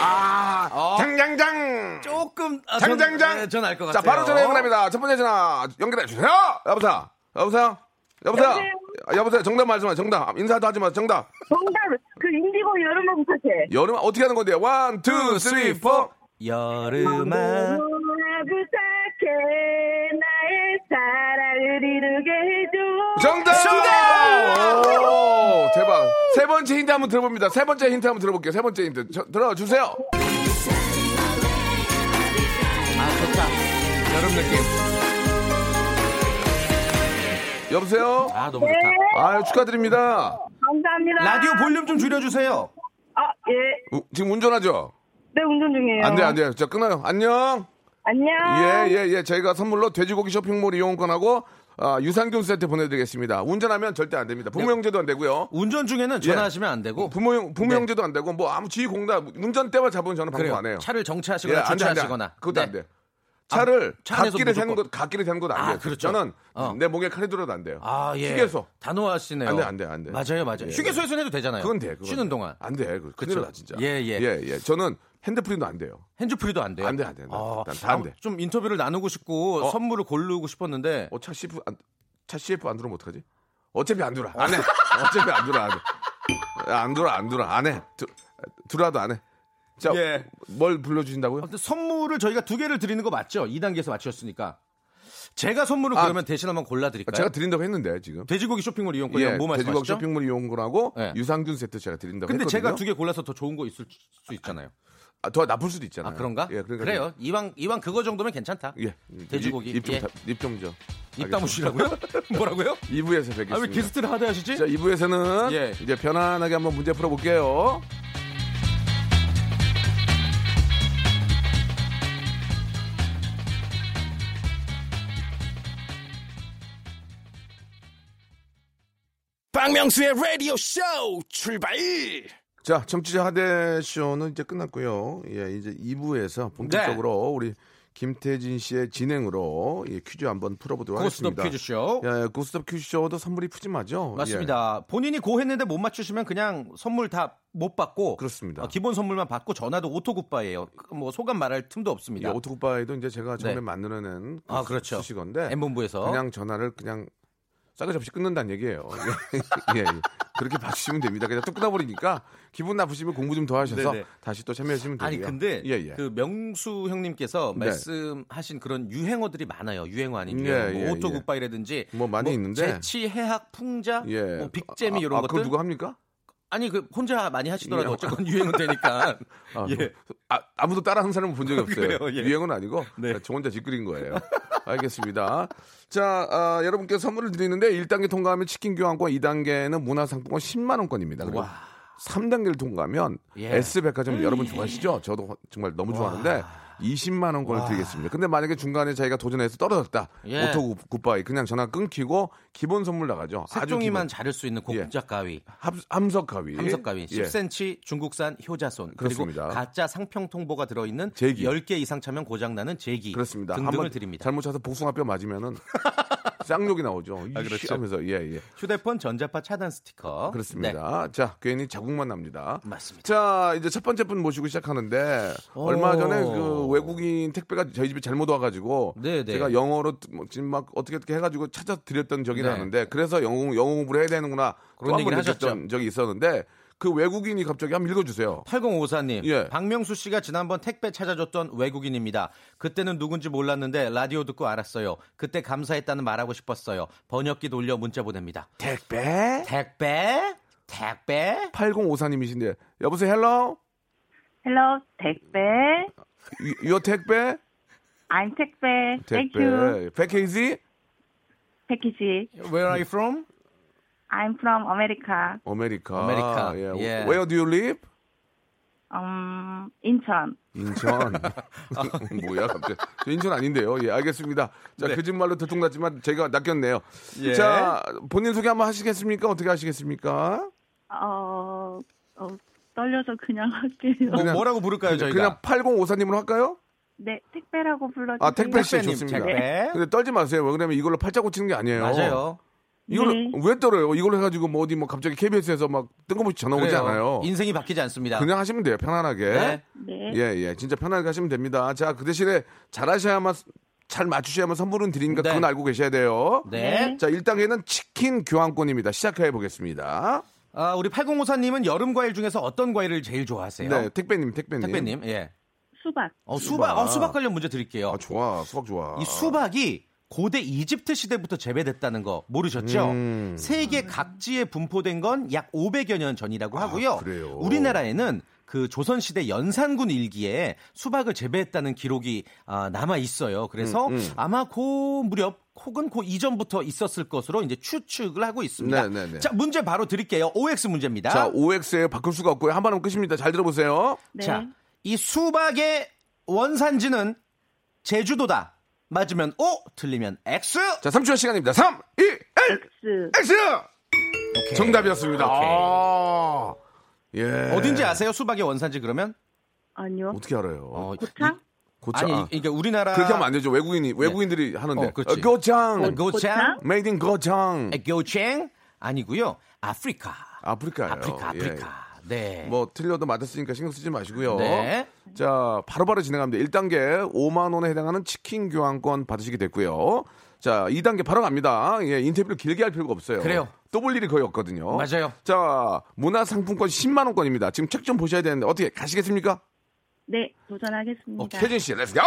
Speaker 1: 아,
Speaker 2: 어.
Speaker 1: 장장장!
Speaker 2: 조금 아,
Speaker 1: 장장장!
Speaker 2: 전 알 것
Speaker 1: 자,
Speaker 2: 같아요.
Speaker 1: 바로 전화 연결합니다. 첫 번째 전화 연결해 주세요! 여보세요? 여보세요? 여보세요? 아, 여보세요? 정답 말씀하세요. 정답. 인사도 하지 마. 정답.
Speaker 3: 정답 그 인디고 여름은 부탁해.
Speaker 1: 여름 어떻게 하는 건데요? one, two, three, four.
Speaker 2: 여름아
Speaker 3: 부탁해 나의 사랑을 이루게 해줘.
Speaker 1: 정답!
Speaker 2: 정답!
Speaker 1: 오, 대박. 세 번째 힌트 한번 들어봅니다. 세 번째 힌트 한번 들어볼게요. 세 번째 힌트. 저, 들어주세요.
Speaker 2: 아 좋다 여름 느낌
Speaker 1: 여보세요?
Speaker 2: 아 너무 좋다
Speaker 1: 아유, 축하드립니다.
Speaker 3: 감사합니다.
Speaker 2: 라디오 볼륨 좀 줄여주세요
Speaker 3: 아 예.
Speaker 1: 우- 지금 운전하죠?
Speaker 3: 네 운전 중이에요.
Speaker 1: 안 돼, 안 돼. 자, 끊어요. 안녕.
Speaker 3: 안녕.
Speaker 1: 예, 예, 예. 저희가 선물로 돼지고기 쇼핑몰 이용권하고 아, 유산균 세트 보내드리겠습니다. 운전하면 절대 안 됩니다. 부모 형제도 안 되고요.
Speaker 2: 운전 중에는 전화하시면 안 되고
Speaker 1: 부모 형, 부모
Speaker 2: 네.
Speaker 1: 형제도 안 되고 뭐 아무 지휘 공단 운전 때만 잡으면 저는 방송
Speaker 2: 그래요
Speaker 1: 안 해요.
Speaker 2: 차를
Speaker 1: 예,
Speaker 2: 정차하시거나
Speaker 1: 안 돼, 안 돼.
Speaker 2: 주차하시거나
Speaker 1: 그것도
Speaker 2: 네.
Speaker 1: 안 돼. 차를
Speaker 2: 차 안에서
Speaker 1: 갓길에
Speaker 2: 무조건.
Speaker 1: 대는 것, 갓길에 대는 것도 안
Speaker 2: 아,
Speaker 1: 돼요.
Speaker 2: 그렇죠.
Speaker 1: 저는
Speaker 2: 어.
Speaker 1: 내 목에 칼이 들어도 안 돼요.
Speaker 2: 아, 예.
Speaker 1: 휴게소.
Speaker 2: 단호하시네요.
Speaker 1: 안 돼, 안 돼, 안 돼.
Speaker 2: 맞아요, 맞아요.
Speaker 1: 예.
Speaker 2: 휴게소에서는 해도 되잖아요.
Speaker 1: 그건 돼. 그건
Speaker 2: 쉬는
Speaker 1: 돼.
Speaker 2: 동안.
Speaker 1: 안 돼. 그 큰일
Speaker 2: 그쵸.
Speaker 1: 나 진짜.
Speaker 2: 예, 예.
Speaker 1: 예, 예. 저는 핸드프리도 안 돼요.
Speaker 2: 핸즈프리도 안 돼요.
Speaker 1: 안 돼, 안 돼, 안 돼.
Speaker 2: 아,
Speaker 1: 난 다안
Speaker 2: 아,
Speaker 1: 돼.
Speaker 2: 좀 인터뷰를 나누고 싶고
Speaker 1: 어?
Speaker 2: 선물을 고르고 싶었는데
Speaker 1: 어, 차 CF 안, 차 CF 안 들어오면 어떡하지? 어차피 안 들어. 안 해. 어차피 안 들어. 안 해. 안 들어, 안 들어. 안 해. 들, 들어와도 안 해. 자,
Speaker 2: 예.
Speaker 1: 뭘 불러주신다고요?
Speaker 2: 아무튼 선물을 저희가 두 개를 드리는 거 맞죠? 2단계에서 맞추셨으니까. 제가 선물을
Speaker 1: 아,
Speaker 2: 그러면 대신 한번 골라드릴까요?
Speaker 1: 제가 드린다고 했는데, 지금.
Speaker 2: 돼지고기 쇼핑몰 이용권
Speaker 1: 예,
Speaker 2: 뭐
Speaker 1: 돼지고기
Speaker 2: 말씀하시죠?
Speaker 1: 쇼핑몰 이용권하고
Speaker 2: 예.
Speaker 1: 유산균 세트 제가 드린다고
Speaker 2: 근데
Speaker 1: 했거든요.
Speaker 2: 제가 두 개 골라서 더 좋은 거 있을 수 있잖아요.
Speaker 1: 아, 더 나쁠 수도 있잖아요.
Speaker 2: 아 그런가?
Speaker 1: 예, 그러니까
Speaker 2: 그래요. 이왕 이왕 그거 정도면 괜찮다.
Speaker 1: 예.
Speaker 2: 돼지고기.
Speaker 1: 입좀
Speaker 2: 예.
Speaker 1: 입좀 줘.
Speaker 2: 입 다무시라고요? 뭐라고요?
Speaker 1: 2부에서 뵙겠습니다.
Speaker 2: 아 왜 게스트를 하대 하시지?
Speaker 1: 자, 2부에서는
Speaker 2: 예.
Speaker 1: 이제 편안하게 한번 문제 풀어 볼게요.
Speaker 6: 박명수의 라디오 쇼 출발!
Speaker 1: 자, 정치자 하대 쇼는 이제 끝났고요. 예, 이제 2부에서 본격적으로
Speaker 2: 네.
Speaker 1: 우리 김태진 씨의 진행으로 예, 퀴즈 한번 풀어보도록
Speaker 2: 고스톱
Speaker 1: 하겠습니다.
Speaker 2: 퀴즈쇼.
Speaker 1: 예, 고스톱 퀴즈쇼도 선물이 푸짐하죠.
Speaker 2: 맞습니다. 본인이 고했는데 못 맞추시면 그냥 선물 다 못 받고
Speaker 1: 그렇습니다.
Speaker 2: 어, 기본 선물만 받고 전화도 오토굿바예요. 뭐 소감 말할 틈도
Speaker 1: 예,
Speaker 2: 없습니다.
Speaker 1: 예, 오토굿바이도 이제 제가 처음에
Speaker 2: 네.
Speaker 1: 만들어낸 그
Speaker 2: 아, 그렇죠.
Speaker 1: 수식어인데
Speaker 2: M본부에서
Speaker 1: 그냥 전화를 그냥 싸가지 없이 끊는다는 얘기예요. 예, 예. 그렇게 봐주시면 됩니다. 그냥 뚝 끊어버리니까 기분 나쁘시면 공부 좀 더 하셔서
Speaker 2: 네네.
Speaker 1: 다시 또 참여하시면 되고요.
Speaker 2: 아니 근데
Speaker 1: 예, 예.
Speaker 2: 그 명수 형님께서
Speaker 1: 네.
Speaker 2: 말씀하신 그런 유행어들이 많아요. 유행어 아닌
Speaker 1: 예,
Speaker 2: 유행어.
Speaker 1: 예,
Speaker 2: 뭐 auto goodbye라든지
Speaker 1: 뭐 많이 있는데.
Speaker 2: 재치, 해학, 풍자,
Speaker 1: 예.
Speaker 2: 뭐 빅재미
Speaker 1: 아,
Speaker 2: 이런
Speaker 1: 아,
Speaker 2: 것들.
Speaker 1: 그거 누가 합니까?
Speaker 2: 아니 그 혼자 많이 하시더라도
Speaker 1: 예.
Speaker 2: 어쨌건 유행은 되니까.
Speaker 1: 아,
Speaker 2: 예.
Speaker 1: 아, 아무도 따라하는 사람은 본 적이 없어요.
Speaker 2: 그래요, 예.
Speaker 1: 유행은 아니고
Speaker 2: 네.
Speaker 1: 저 혼자 짓거린 거예요. 알겠습니다. 자, 아, 여러분께 선물을 드리는데 1단계 통과하면 치킨 교환권, 2단계는 문화상품권 10만 원권입니다. 그리고
Speaker 2: 와.
Speaker 1: 3단계를 통과하면
Speaker 2: 예.
Speaker 1: S백화점 여러분 좋아하시죠? 저도 정말 너무 좋아하는데 20만 원권을 드리겠습니다. 근데 만약에 중간에 자기가 도전해서 떨어졌다.
Speaker 2: 예.
Speaker 1: auto goodbye 그냥 전화 끊기고 기본 선물 나가죠.
Speaker 2: 색종이만. 자를 수 있는 곡작 가위,
Speaker 1: 함, 함석 가위.
Speaker 2: 함석 가위,
Speaker 1: 예.
Speaker 2: 10cm 중국산 효자손,
Speaker 1: 그렇습니다.
Speaker 2: 그리고 가짜 상평 통보가 들어 있는
Speaker 1: 제기.
Speaker 2: 10개 이상 차면 고장 나는 제기
Speaker 1: 그렇습니다.
Speaker 2: 등등을 드립니다.
Speaker 1: 잘못 차서 복숭아뼈 맞으면은 쌍욕이 나오죠.
Speaker 2: 아, 그렇죠.
Speaker 1: 하면서 예 예.
Speaker 2: 휴대폰 전자파 차단 스티커. 네,
Speaker 1: 그렇습니다. 자 괜히 자국만 납니다.
Speaker 2: 맞습니다.
Speaker 1: 자 이제 첫 번째 분 모시고 시작하는데
Speaker 2: 오.
Speaker 1: 얼마 전에 그 외국인 택배가 저희 집에 잘못 와가지고
Speaker 2: 네, 네.
Speaker 1: 제가 영어로 뭐 지금 막 어떻게 어떻게 해가지고 찾아 드렸던 적이
Speaker 2: 네.
Speaker 1: 나는데 그래서 영어 영어 공부를 해야 되는구나
Speaker 2: 그런 얘기를 하셨죠.
Speaker 1: 적이 있었는데 그 외국인이 갑자기 한번 읽어주세요.
Speaker 2: 8054님,
Speaker 1: 예.
Speaker 2: 박명수 씨가 지난번 택배 찾아줬던 외국인입니다. 그때는 누군지 몰랐는데 라디오 듣고 알았어요. 그때 감사했다는 말하고 싶었어요. 번역기 돌려 문자 보냅니다.
Speaker 1: 택배
Speaker 2: 택배? 택배?
Speaker 1: 8054님이신데 여보세요
Speaker 3: hello hello 택배.
Speaker 1: 요 택배
Speaker 3: I'm 택배. Thank you.
Speaker 1: 택배
Speaker 3: package package.
Speaker 2: Where are you from?
Speaker 3: I'm from America.
Speaker 2: America. America.
Speaker 1: 예.
Speaker 2: 예.
Speaker 1: Where do you live?
Speaker 3: 음, 인천.
Speaker 1: 인천. 뭐야, 갑자기. 저 인천 아닌데요. 예, 알겠습니다. 자,
Speaker 2: 네.
Speaker 1: 거짓말로 들통났지만 제가 낚였네요.
Speaker 2: 예.
Speaker 1: 자, 본인 소개 한번 하시겠습니까? 어떻게 하시겠습니까?
Speaker 3: 어, 어, 떨려서 그냥 할게요.
Speaker 2: 뭐,
Speaker 1: 그냥-
Speaker 2: 뭐라고 부를까요, 저희가?
Speaker 1: 그냥 8054님으로 할까요?
Speaker 3: 네, 택배라고 불러주세요.
Speaker 1: 아, 택배 씨
Speaker 2: 택배님,
Speaker 1: 좋습니다.
Speaker 2: 택배.
Speaker 1: 근데 떨지 마세요. 왜냐면 이걸로 팔자 고치는 게 아니에요.
Speaker 2: 맞아요.
Speaker 1: 이걸로
Speaker 3: 네.
Speaker 1: 왜 떨어요? 이걸로 해가지고 뭐 어디 뭐 갑자기 KBS에서 막 뜬금없이 전화 오지
Speaker 2: 그래요.
Speaker 1: 않아요.
Speaker 2: 인생이 바뀌지 않습니다.
Speaker 1: 그냥 하시면 돼요. 편안하게.
Speaker 2: 네.
Speaker 3: 네.
Speaker 1: 예, 예. 진짜 편하게 하시면 됩니다. 자, 그 대신에 잘하셔야만, 잘 맞추셔야만 선물은 드리니까
Speaker 2: 네.
Speaker 1: 그건 알고 계셔야 돼요.
Speaker 2: 네.
Speaker 1: 자, 1단계는 치킨 교환권입니다. 시작해 보겠습니다.
Speaker 2: 아, 우리 8054님은 여름 과일 중에서 어떤 과일을 제일 좋아하세요?
Speaker 1: 네, 택배님, 택배님.
Speaker 2: 택배님, 예.
Speaker 3: 수박.
Speaker 2: 어, 수박,
Speaker 1: 수박.
Speaker 2: 어, 수박 관련 문제 드릴게요.
Speaker 1: 아, 좋아. 수박 좋아.
Speaker 2: 이 수박이 고대 이집트 시대부터 재배됐다는 거 모르셨죠?
Speaker 1: 음.
Speaker 2: 세계 각지에 분포된 건 약 500여 년 전이라고 하고요.
Speaker 1: 아, 그래요?
Speaker 2: 우리나라에는 그 조선시대 연산군 일기에 수박을 재배했다는 기록이 아, 남아 있어요. 그래서
Speaker 1: 음, 음.
Speaker 2: 아마 그 무렵 혹은 그 이전부터 있었을 것으로 이제 추측을 하고 있습니다.
Speaker 1: 네, 네, 네.
Speaker 2: 자, 문제 바로 드릴게요. OX 문제입니다.
Speaker 1: 자, OX에 바꿀 수가 없고요. 한번 하면 끝입니다. 잘 들어보세요.
Speaker 3: 네.
Speaker 2: 자, 이 수박의 원산지는 제주도다. 맞으면 O, 틀리면 X.
Speaker 1: 자, 3초 시간입니다. 3, 2, 1,
Speaker 3: X.
Speaker 1: X!
Speaker 2: 오케이.
Speaker 1: 정답이었습니다.
Speaker 2: 오케이.
Speaker 1: 아, 예.
Speaker 2: 어딘지 아세요? 수박의 원산지 그러면?
Speaker 3: 아니요.
Speaker 1: 어떻게 알아요?
Speaker 2: 어,
Speaker 3: 고창?
Speaker 1: 고창.
Speaker 2: 아니,
Speaker 1: 아,
Speaker 2: 그러니까 우리나라
Speaker 1: 그렇게 하면 안 되죠. 외국인이, 외국인들이 하는데.
Speaker 2: 어, 그렇지.
Speaker 1: 어, 고창.
Speaker 2: 고창,
Speaker 1: made in 고창.
Speaker 2: 고창 아니고요. 아프리카.
Speaker 1: 아프리카예요.
Speaker 2: 아프리카,
Speaker 1: 예.
Speaker 2: 아프리카. 네.
Speaker 1: 뭐 틀려도 맞았으니까 신경 쓰지 마시고요.
Speaker 2: 네.
Speaker 1: 자, 바로 바로 진행합니다. 1단계 5만 원에 해당하는 치킨 교환권 받으시게 됐고요. 자, 2단계 바로 갑니다. 예, 인터뷰를 길게 할 필요가 없어요.
Speaker 2: 그래요.
Speaker 1: 또 볼 일이 거의 없거든요.
Speaker 2: 맞아요.
Speaker 1: 자, 문화상품권 10만 원권입니다. 지금 책 좀 보셔야 되는데 어떻게 가시겠습니까?
Speaker 3: 네, 도전하겠습니다.
Speaker 1: 혜진 씨, let's go!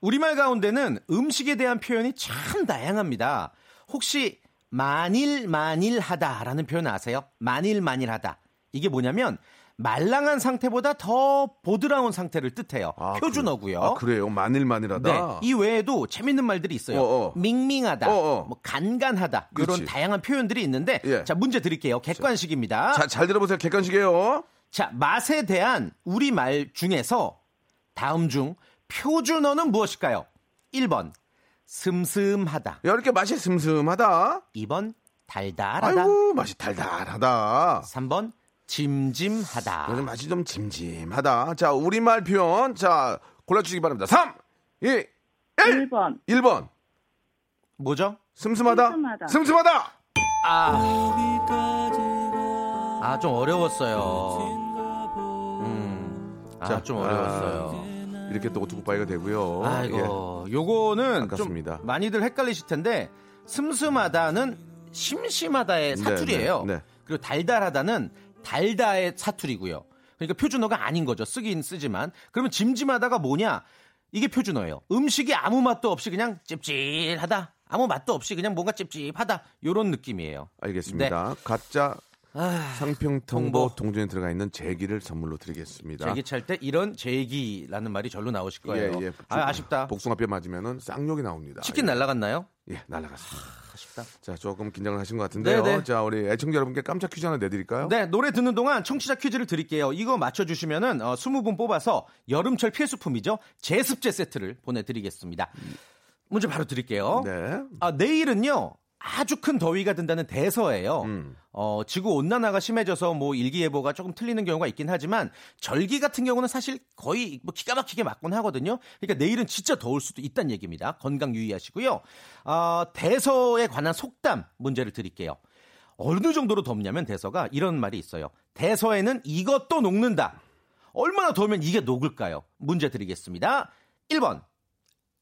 Speaker 2: 우리말 가운데는 음식에 대한 표현이 참 다양합니다. 혹시 만일 만일하다라는 표현 아세요? 만일 만일하다. 이게 뭐냐면 말랑한 상태보다 더 보드라운 상태를 뜻해요.
Speaker 1: 아,
Speaker 2: 표준어고요.
Speaker 1: 아, 그래요? 마늘마늘하다.
Speaker 2: 네. 이 외에도 재밌는 말들이 있어요.
Speaker 1: 어, 어.
Speaker 2: 밍밍하다,
Speaker 1: 어, 어.
Speaker 2: 뭐 간간하다 이런
Speaker 1: 그렇지.
Speaker 2: 다양한 표현들이 있는데
Speaker 1: 예.
Speaker 2: 자 문제 드릴게요. 객관식입니다.
Speaker 1: 자, 잘 들어보세요. 객관식이에요.
Speaker 2: 자, 맛에 대한 우리 말 중에서 다음 중 표준어는 무엇일까요? 1번 슴슴하다.
Speaker 1: 야, 이렇게 맛이 슴슴하다.
Speaker 2: 2번 달달하다.
Speaker 1: 아이고, 맛이 달달하다.
Speaker 2: 3번 짐짐하다.
Speaker 1: 요즘 맛이 좀 짐짐하다. 자, 우리말 표현. 자, 골라주시기 바랍니다. 3, 2, 1.
Speaker 3: 1번.
Speaker 1: 1번.
Speaker 2: 뭐죠?
Speaker 1: 슴슴하다?
Speaker 3: 슴슴하다.
Speaker 1: 슴슴하다!
Speaker 2: 아, 좀 어려웠어요. 음. 아,
Speaker 1: 자,
Speaker 2: 좀 어려웠어요.
Speaker 1: 아, 이렇게 또 오투굿바이가 되고요.
Speaker 2: 아이고, 요거는 좀
Speaker 1: 아깝습니다.
Speaker 2: 많이들 헷갈리실 텐데 슴슴하다는 심심하다의
Speaker 1: 네,
Speaker 2: 사투리예요.
Speaker 1: 네, 네.
Speaker 2: 그리고 달달하다는 달다의 사투리고요. 그러니까 표준어가 아닌 거죠. 쓰긴 쓰지만. 그러면 짐짐하다가 뭐냐? 이게 표준어예요. 음식이 아무 맛도 없이 그냥 찝찝하다. 아무 맛도 없이 그냥 뭔가 찝찝하다. 요런 느낌이에요.
Speaker 1: 알겠습니다. 가짜 상평 통보
Speaker 2: 네. 통보.
Speaker 1: 동전에 들어가 있는 제기를 선물로 드리겠습니다.
Speaker 2: 제기 찰 때 이런 제기라는 말이 절로 나오실 거예요.
Speaker 1: 예, 예.
Speaker 2: 아, 아쉽다.
Speaker 1: 복숭아뼈 맞으면은 쌍욕이 나옵니다.
Speaker 2: 치킨
Speaker 1: 예.
Speaker 2: 날라갔나요?
Speaker 1: 예, 날라갔습니다.
Speaker 2: 아쉽다.
Speaker 1: 자, 조금 긴장을 하신 것 같은데요.
Speaker 2: 네, 네.
Speaker 1: 자, 우리 애청자 여러분께 깜짝 퀴즈 하나 내드릴까요?
Speaker 2: 네, 노래 듣는 동안 청취자 퀴즈를 드릴게요. 이거 맞춰주시면은 어, 20분 뽑아서 여름철 필수품이죠. 제습제 세트를 보내드리겠습니다. 문제 바로 드릴게요.
Speaker 1: 네.
Speaker 2: 아, 내일은요. 아주 큰 더위가 든다는 대서예요.
Speaker 1: 음.
Speaker 2: 어, 지구 온난화가 심해져서 뭐 일기예보가 조금 틀리는 경우가 있긴 하지만 절기 같은 경우는 사실 거의 뭐 기가 막히게 맞곤 하거든요. 그러니까 내일은 진짜 더울 수도 있다는 얘기입니다. 건강 유의하시고요. 아, 대서에 관한 속담 문제를 드릴게요. 어느 정도로 덥냐면 대서가 이런 말이 있어요. 대서에는 이것도 녹는다. 얼마나 더우면 이게 녹을까요? 문제 드리겠습니다. 1번.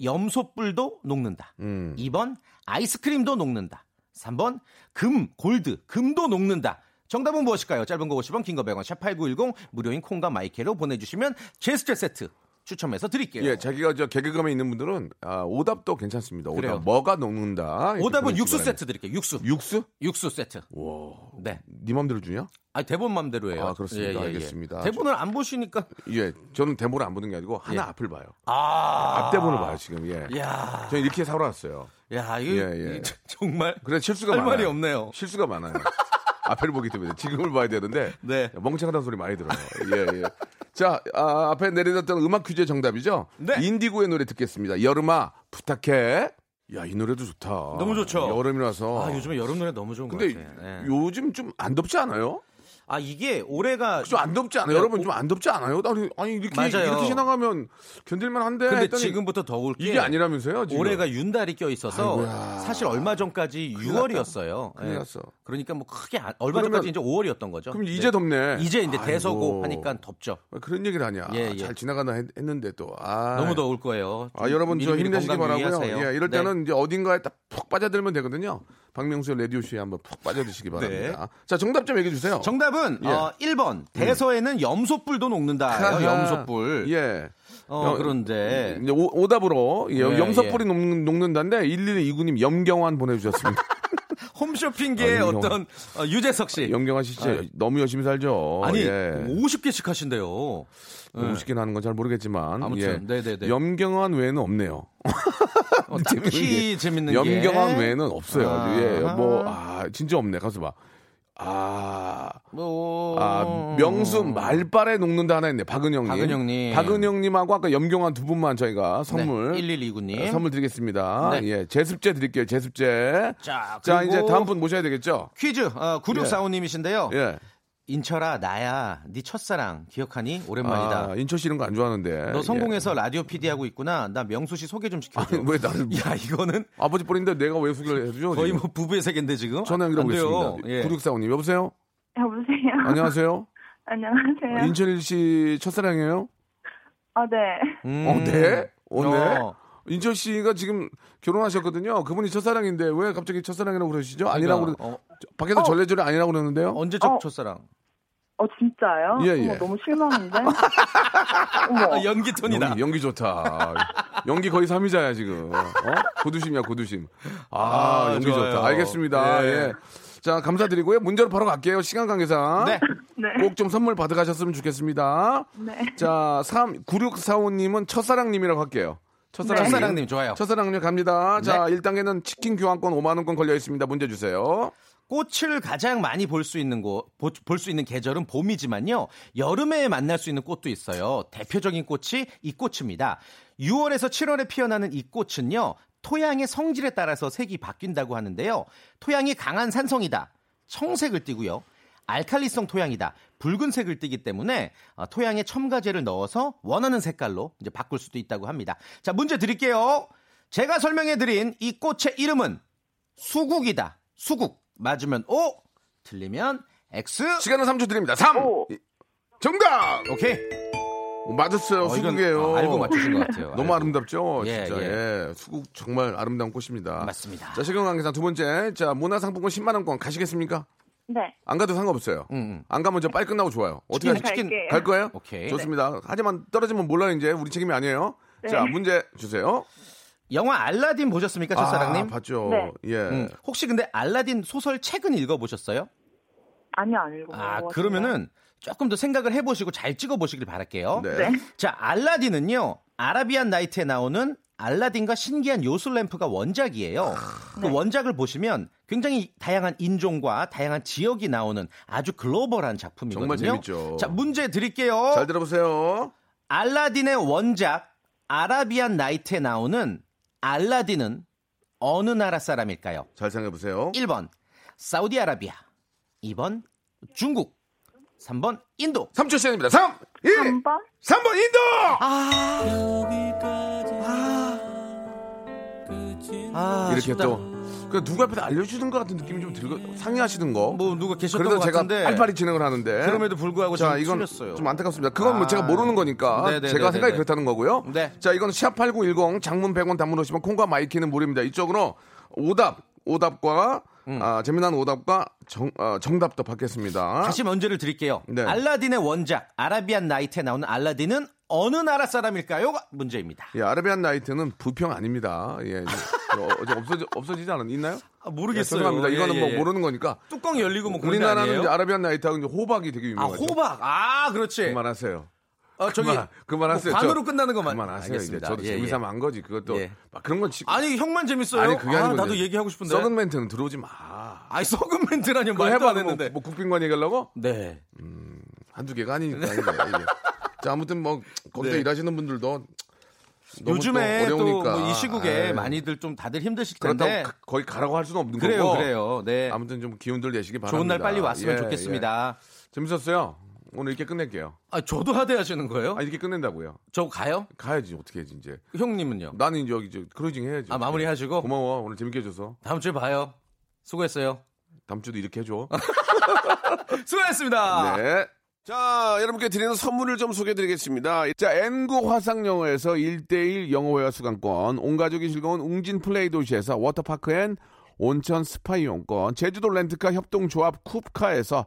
Speaker 2: 염소뿔도 녹는다.
Speaker 1: 음.
Speaker 2: 2번 아이스크림도 녹는다. 3번 금, 골드, 금도 녹는다. 정답은 무엇일까요? 짧은 거 50원, 긴 거 100원, 샵8910 무료인 콩과 마이케로 보내주시면 제스처 세트 추첨해서 드릴게요.
Speaker 1: 예, 자기가 저 개그감에 있는 분들은 아, 오답도 괜찮습니다. 오답.
Speaker 2: 그래요.
Speaker 1: 뭐가 녹는다.
Speaker 2: 오답은 육수
Speaker 1: 바랍니다.
Speaker 2: 세트 드릴게요. 육수.
Speaker 1: 육수?
Speaker 2: 육수 세트.
Speaker 1: 와.
Speaker 2: 네.
Speaker 1: 네 맘대로 주냐?
Speaker 2: 아 대본 맘대로예요.
Speaker 1: 아, 그렇습니다. 알겠습니다.
Speaker 2: 대본을 안 보시니까
Speaker 1: 예, 저는 대본을 안 보는 게 아니고 하나
Speaker 2: 예.
Speaker 1: 앞을 봐요.
Speaker 2: 아.
Speaker 1: 앞대본을 봐요, 지금. 예.
Speaker 2: 야.
Speaker 1: 저는 이렇게 살아왔어요.
Speaker 2: 야, 이거
Speaker 1: 예, 예.
Speaker 2: 정말
Speaker 1: 그래 실수가
Speaker 2: 할
Speaker 1: 많아요.
Speaker 2: 말이 없네요.
Speaker 1: 실수가 많아요. 앞에를 보기 때문에 지금을 봐야 되는데
Speaker 2: 네.
Speaker 1: 멍청하다는 소리 많이 들어요. 예, 예. 자, 아, 앞에 내려졌던 음악 퀴즈의 정답이죠?
Speaker 2: 네.
Speaker 1: 인디고의 노래 듣겠습니다. 여름아 부탁해. 야, 이 노래도 좋다.
Speaker 2: 너무 좋죠.
Speaker 1: 여름이라서.
Speaker 2: 아, 요즘에 여름 노래 너무 좋은 것
Speaker 1: 근데
Speaker 2: 같아요. 예.
Speaker 1: 요즘 좀 안 덥지 않아요?
Speaker 2: 아, 이게 올해가
Speaker 1: 좀 안 덥지 않아요?
Speaker 2: 네,
Speaker 1: 여러분 좀 안 덥지 않아요? 아니, 아니 이렇게
Speaker 2: 맞아요.
Speaker 1: 이렇게 지나가면 견딜만 한데
Speaker 2: 근데 지금부터 더울 게
Speaker 1: 이게 아니라면서요? 지금.
Speaker 2: 올해가 윤달이 껴 있어서
Speaker 1: 아이고야.
Speaker 2: 사실 얼마 전까지 6월이었어요.
Speaker 1: 큰일 났어.
Speaker 2: 그러니까 뭐 크게 안- 얼마
Speaker 1: 그러면-
Speaker 2: 전까지 이제 5월이었던 거죠.
Speaker 1: 그럼
Speaker 2: 네.
Speaker 1: 이제 덥네.
Speaker 2: 이제 이제. 대서고 하니까 덥죠.
Speaker 1: 그런 얘기를 하냐?
Speaker 2: 예, 예.
Speaker 1: 잘 지나가나 했, 는데 또. 아.
Speaker 2: 너무 더울 거예요.
Speaker 1: 아, 여러분 저 힘내시기 바라고요. 예, 이럴
Speaker 2: 네.
Speaker 1: 때는 이제 어딘가에 딱 푹 빠져들면 되거든요. 박명수의 라디오 쇼에 한번 푹 빠져드시기 바랍니다. 자, 정답 좀 얘기해 주세요.
Speaker 2: 네. 정답은
Speaker 1: 예.
Speaker 2: 어, 1번 대서에는 염소뿔도 녹는다. 염소뿔.
Speaker 1: 예.
Speaker 2: 어,
Speaker 1: 여-
Speaker 2: 그런데
Speaker 1: 오, 오답으로 예,
Speaker 2: 예,
Speaker 1: 염소뿔이 녹는, 녹는다인데 1129님 염경환 보내주셨습니다.
Speaker 2: 홈쇼핑계의
Speaker 1: 아,
Speaker 2: 어떤 어, 유재석 씨.
Speaker 1: 염경환 씨 진짜
Speaker 2: 아,
Speaker 1: 너무 열심히 살죠.
Speaker 2: 아니
Speaker 1: 예.
Speaker 2: 50개씩 하신대요.
Speaker 1: 뭐 50개나 하는 건 잘 모르겠지만
Speaker 2: 아무튼,
Speaker 1: 예.
Speaker 2: 네네네.
Speaker 1: 염경환 외에는 없네요.
Speaker 2: 어, 딱히 재밌는 게
Speaker 1: 염경환 외에는 없어요.
Speaker 2: 아.
Speaker 1: 예, 뭐, 아, 진짜 없네. 가서 봐. 아,
Speaker 2: 뭐...
Speaker 1: 아, 명수 말빨에 녹는다 하나 있네. 박은영님.
Speaker 2: 박은영님.
Speaker 1: 박은영님하고 아까 염경환 두 분만 저희가 선물.
Speaker 2: 네, 1129님.
Speaker 1: 어, 선물 드리겠습니다.
Speaker 2: 네.
Speaker 1: 예, 제습제 드릴게요. 제습제.
Speaker 2: 자,
Speaker 1: 자, 이제 다음 분 모셔야 되겠죠?
Speaker 2: 퀴즈 어, 9645님이신데요.
Speaker 1: 예.
Speaker 2: 인철아 나야 네 첫사랑 기억하니? 오랜만이다.
Speaker 1: 아, 인철 씨 이런 거안 좋아하는데.
Speaker 2: 너 성공해서
Speaker 1: 예.
Speaker 2: 라디오 PD 하고 있구나. 나 명수 씨 소개 좀 시켜줘.
Speaker 1: 아니, 왜 나를.
Speaker 2: 야 이거는
Speaker 1: 아버지 뻘인데 내가 왜 소개를 해주죠?
Speaker 2: 거의
Speaker 1: 지금?
Speaker 2: 뭐 부부의 세계인데 지금.
Speaker 1: 전화 연결하고. 있습니다.
Speaker 2: 예.
Speaker 1: 9645님, 여보세요?
Speaker 3: 여보세요.
Speaker 1: 안녕하세요?
Speaker 3: 안녕하세요.
Speaker 1: 인철 씨 첫사랑이에요?
Speaker 3: 아, 네.
Speaker 2: 음.
Speaker 1: 어, 네? 어, 네?
Speaker 2: 어.
Speaker 1: 인철 씨가 지금 결혼하셨거든요. 그분이 첫사랑인데 왜 갑자기 첫사랑이라고 그러시죠? 아니라고 그러...
Speaker 2: 어,
Speaker 1: 저- 밖에서 절레절레 아니라고 그러는데요?
Speaker 2: 언제 첫
Speaker 3: 어.
Speaker 2: 첫사랑?
Speaker 3: 어, 진짜요?
Speaker 1: 예, 예.
Speaker 3: 어머, 너무 실망인데? 어머.
Speaker 2: 아, 연기 톤이다.
Speaker 1: 연기, 연기 좋다. 연기 거의 삼위자야 지금. 어? 고두심이야 고두심. 아,
Speaker 2: 아,
Speaker 1: 연기
Speaker 2: 좋아요.
Speaker 1: 좋다. 알겠습니다.
Speaker 2: 예.
Speaker 1: 예. 자 감사드리고요. 문제로 바로 갈게요. 시간 관계상.
Speaker 2: 네.
Speaker 3: 네.
Speaker 1: 꼭 좀 선물 받아가셨으면 좋겠습니다.
Speaker 3: 네.
Speaker 1: 자, 3, 9645님은 첫사랑님이라고 할게요. 첫사랑님.
Speaker 2: 네. 첫사랑님 좋아요.
Speaker 1: 첫사랑님 갑니다. 자,
Speaker 2: 네.
Speaker 1: 1단계는 치킨 교환권 5만 원권 걸려 있습니다. 문제 주세요.
Speaker 2: 꽃을 가장 많이 볼 수 있는 곳, 볼 수 있는 계절은 봄이지만요. 여름에 만날 수 있는 꽃도 있어요. 대표적인 꽃이 이 꽃입니다. 6월에서 7월에 피어나는 이 꽃은요. 토양의 성질에 따라서 색이 바뀐다고 하는데요. 토양이 강한 산성이다. 청색을 띠고요. 알칼리성 토양이다. 붉은색을 띠기 때문에 어, 토양에 첨가제를 넣어서 원하는 색깔로 이제 바꿀 수도 있다고 합니다. 자, 문제 드릴게요. 제가 설명해 드린 이 꽃의 이름은 수국이다. 수국. 맞으면 O, 틀리면 X.
Speaker 1: 시간은 3초 드립니다. 3!
Speaker 3: 오.
Speaker 1: 정답!
Speaker 2: 오케이.
Speaker 1: 맞았어요.
Speaker 2: 어,
Speaker 1: 수국이에요.
Speaker 2: 어, 알고 맞추신 것 같아요.
Speaker 1: 너무
Speaker 2: 알고.
Speaker 1: 아름답죠?
Speaker 2: 예,
Speaker 1: 진짜.
Speaker 2: 예.
Speaker 1: 예. 수국 정말 아름다운 꽃입니다.
Speaker 2: 맞습니다.
Speaker 1: 자, 시간 관계상 두 번째. 자, 문화상품권 10만원권 가시겠습니까?
Speaker 3: 네.
Speaker 1: 안 가도 상관없어요.
Speaker 2: 음, 음.
Speaker 1: 안 가면 저 빨리 끝나고 좋아요. 어떻게
Speaker 2: 치킨,
Speaker 1: 하시-
Speaker 2: 치킨
Speaker 3: 갈게요.
Speaker 1: 갈 거예요?
Speaker 2: 오케이.
Speaker 1: 좋습니다. 하지만 떨어지면 몰라요, 이제. 우리 책임이 아니에요.
Speaker 3: 네.
Speaker 1: 자, 문제 주세요.
Speaker 2: 영화 알라딘 보셨습니까, 첫사랑님?
Speaker 1: 아, 봤죠.
Speaker 3: 네.
Speaker 1: 예.
Speaker 2: 음, 혹시 근데 알라딘 소설 책은 읽어보셨어요?
Speaker 3: 아니요, 안 읽어.
Speaker 2: 아, 그러면은 조금 더 생각을 해보시고 잘 찍어보시길 바랄게요.
Speaker 1: 네.
Speaker 3: 네.
Speaker 2: 자, 알라딘은요, 아라비안 나이트에 나오는 알라딘과 신기한 요술 램프가 원작이에요. 그 원작을 보시면 굉장히 다양한 인종과 다양한 지역이 나오는 아주 글로벌한 작품이거든요.
Speaker 1: 정말 재밌죠.
Speaker 2: 자, 문제 드릴게요.
Speaker 1: 잘 들어보세요.
Speaker 2: 알라딘의 원작 아라비안 나이트에 나오는 알라딘은 어느 나라 사람일까요?
Speaker 1: 잘 생각해 보세요.
Speaker 2: 1번 사우디아라비아 2번 중국 3번 인도
Speaker 1: 3초 시간입니다. 3, 2,
Speaker 3: 3번?
Speaker 1: 3번 인도!
Speaker 2: 아,
Speaker 1: 이렇게
Speaker 2: 아쉽다.
Speaker 1: 또. 그 누가 앞에서 알려주는 것 같은 느낌이 좀 들고 상의하시는 거.
Speaker 2: 뭐 누가 계셨던
Speaker 1: 그래서
Speaker 2: 것
Speaker 1: 제가
Speaker 2: 같은데
Speaker 1: 빨리빨리 진행을 하는데.
Speaker 2: 그럼에도 불구하고
Speaker 1: 자,
Speaker 2: 좀
Speaker 1: 이건
Speaker 2: 틀렸어요.
Speaker 1: 좀 안타깝습니다. 그건 뭐
Speaker 2: 아.
Speaker 1: 제가 모르는 거니까
Speaker 2: 네네네네네.
Speaker 1: 제가 생각이 그렇다는 거고요.
Speaker 2: 네.
Speaker 1: 자, 이건 샵8910 장문 100원 단문 오시면 콩과 마이케이는 무료입니다. 이쪽으로 오답, 오답과 아, 재미난 오답과 정, 어, 정답도 받겠습니다.
Speaker 2: 다시 문제를 드릴게요.
Speaker 1: 네.
Speaker 2: 알라딘의 원작 아라비안 나이트에 나오는 알라딘은 어느 나라 사람일까요? 가 문제입니다.
Speaker 1: 예, 아라비안 나이트는 부평 아닙니다. 예, 이제 어, 어제 없어지, 없어지지 않았, 있나요?
Speaker 2: 아,
Speaker 1: 예,
Speaker 2: 모르겠어요.
Speaker 1: 죄송합니다. 이거는
Speaker 2: 예,
Speaker 1: 뭐
Speaker 2: 예.
Speaker 1: 모르는 거니까.
Speaker 2: 뚜껑 열리고 뭐
Speaker 1: 우리나라는 아라비안 나이트하고 호박이 되게
Speaker 2: 아
Speaker 1: 유명하죠.
Speaker 2: 호박. 아 그렇지.
Speaker 1: 그만하세요.
Speaker 2: 어, 저기
Speaker 1: 그만, 그만하세요.
Speaker 2: 뭐 관으로
Speaker 1: 저-
Speaker 2: 끝나는 것만
Speaker 1: 그만하세요.
Speaker 2: 알겠습니다.
Speaker 1: 저도
Speaker 2: 예, 예.
Speaker 1: 재미삼아 한 거지. 그것도
Speaker 2: 예.
Speaker 1: 막 그런 건 치...
Speaker 2: 아니 형만 재밌어요.
Speaker 1: 아니 그게
Speaker 2: 아,
Speaker 1: 아니고
Speaker 2: 나도
Speaker 1: 이제
Speaker 2: 얘기하고 싶은데.
Speaker 1: 썩은 멘트는 들어오지 마.
Speaker 2: 아니 썩은 멘트라니 말도
Speaker 1: 해봐.
Speaker 2: 안
Speaker 1: 뭐,
Speaker 2: 했는데.
Speaker 1: 뭐 국빈관 얘기하려고?
Speaker 2: 네.
Speaker 1: 한두 개가 아니니까. 자 아무튼 뭐 거기서
Speaker 2: 네.
Speaker 1: 일하시는 분들도
Speaker 2: 요즘에 또또
Speaker 1: 어려우니까.
Speaker 2: 뭐이 시국에
Speaker 1: 아이,
Speaker 2: 많이들 좀 다들 힘드실 텐데.
Speaker 1: 가- 거기 가라고 할 수는 없는
Speaker 2: 그래요,
Speaker 1: 거고.
Speaker 2: 그래요. 네.
Speaker 1: 아무튼 좀 기운들 내시기 바랍니다.
Speaker 2: 좋은 날 빨리 왔으면
Speaker 1: 예,
Speaker 2: 좋겠습니다.
Speaker 1: 예. 재밌었어요. 오늘 이렇게 끝낼게요.
Speaker 2: 아, 저도 하대하시는 거예요?
Speaker 1: 아 이렇게 끝낸다고요.
Speaker 2: 저 가요?
Speaker 1: 가야지 어떻게 해야지 이제.
Speaker 2: 형님은요?
Speaker 1: 나는 이제 여기 이제 크루징 해야지.
Speaker 2: 아, 마무리 하시고
Speaker 1: 고마워 오늘 재밌게 해줘서.
Speaker 2: 다음 주에 봐요. 수고했어요.
Speaker 1: 다음 주도 이렇게 해줘.
Speaker 2: 수고했습니다.
Speaker 1: 네. 자, 여러분께 드리는 선물을 좀 소개해 드리겠습니다. 자, N구 화상영어에서 1대1 영어회화 수강권, 온 가족이 즐거운 웅진 플레이 도시에서 워터파크 and 온천 스파 이용권, 제주도 렌트카 협동조합 쿱카에서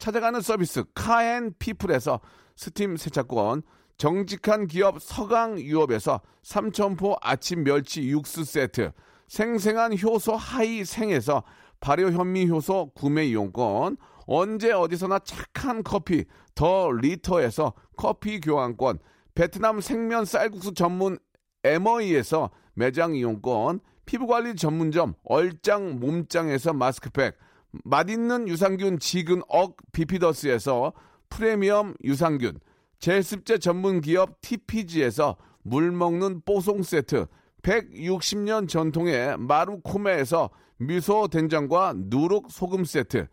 Speaker 1: 찾아가는 서비스 카앤피플에서 스팀 세차권, 정직한 기업 서강유업에서 삼천포 아침 멸치 육수 세트, 생생한 효소 하이생에서 발효 현미 효소 구매 이용권, 언제 어디서나 착한 커피 더 리터에서 커피 교환권, 베트남 생면 쌀국수 전문 에머이에서 매장 이용권, 피부관리 전문점 얼짱 몸짱에서 마스크팩, 맛있는 유산균 지근 억 비피더스에서 프리미엄 유산균, 제습제 전문 기업 TPG에서 물 먹는 뽀송 세트, 160년 전통의 마루코메에서 미소 된장과 누룩 소금 세트,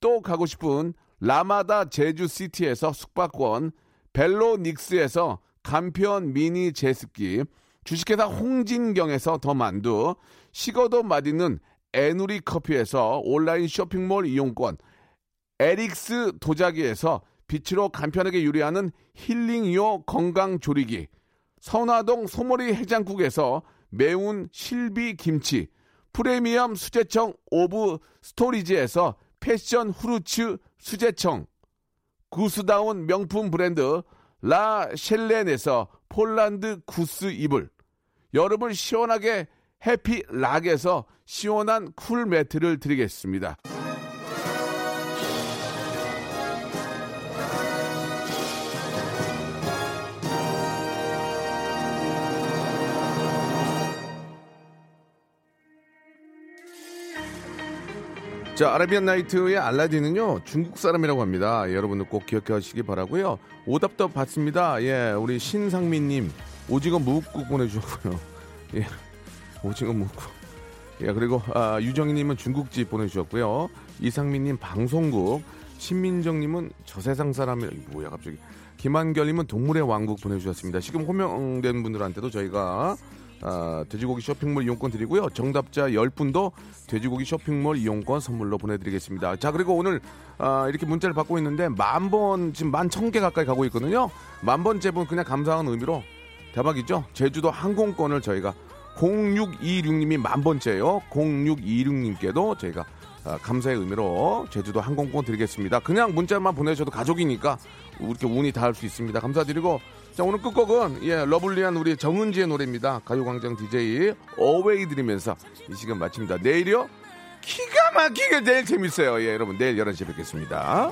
Speaker 1: 또 가고 싶은 라마다 제주시티에서 숙박권, 벨로닉스에서 간편 미니 제습기, 주식회사 홍진경에서 더 만두, 식어도 맛있는 에누리 커피에서 온라인 쇼핑몰 이용권, 에릭스 도자기에서 빛으로 간편하게 요리하는 힐링요 건강조리기, 선화동 소머리 해장국에서 매운 실비 김치, 프리미엄 수제청 오브 스토리지에서 패션 후르츠 수제청, 구스다운 명품 브랜드 라 셸렌에서 폴란드 구스 이불, 여름을 시원하게 해피락에서 시원한 cool 매트를 드리겠습니다. 자, 아라비안 나이트의 알라딘은요, 중국 사람이라고 합니다. 예, 여러분들 꼭 기억해 하시기 바라고요 오답도 받습니다. 예, 우리 신상민님, 오징어 무국국 보내주셨고요. 예, 오징어 무국국. 예, 그리고, 아, 유정희님은 중국집 보내주셨고요. 이상민님, 방송국. 신민정님은 저 세상 사람이, 이거 뭐야, 갑자기. 김한결님은 동물의 왕국 보내주셨습니다. 지금 호명된 분들한테도 저희가 아, 돼지고기 쇼핑몰 이용권 드리고요. 정답자 10분도 돼지고기 쇼핑몰 이용권 선물로 보내드리겠습니다. 자, 그리고 오늘 아, 이렇게 문자를 받고 있는데 만 번, 지금 만 천 개 가까이 가고 있거든요. 만 번째 분 그냥 감사한 의미로 대박이죠? 제주도 항공권을 저희가 0626님이 만 번째요. 0626님께도 저희가 아, 감사의 의미로 제주도 항공권 드리겠습니다. 그냥 문자만 보내셔도 가족이니까 이렇게 운이 닿을 수 있습니다. 감사드리고 자 오늘 끝곡은 예 러블리한 우리 정은지의 노래입니다. 가요광장 DJ 어웨이 드리면서 이 시간 마칩니다. 내일이요 기가 막히게 내일 재밌어요. 예 여러분 내일 11시에 뵙겠습니다.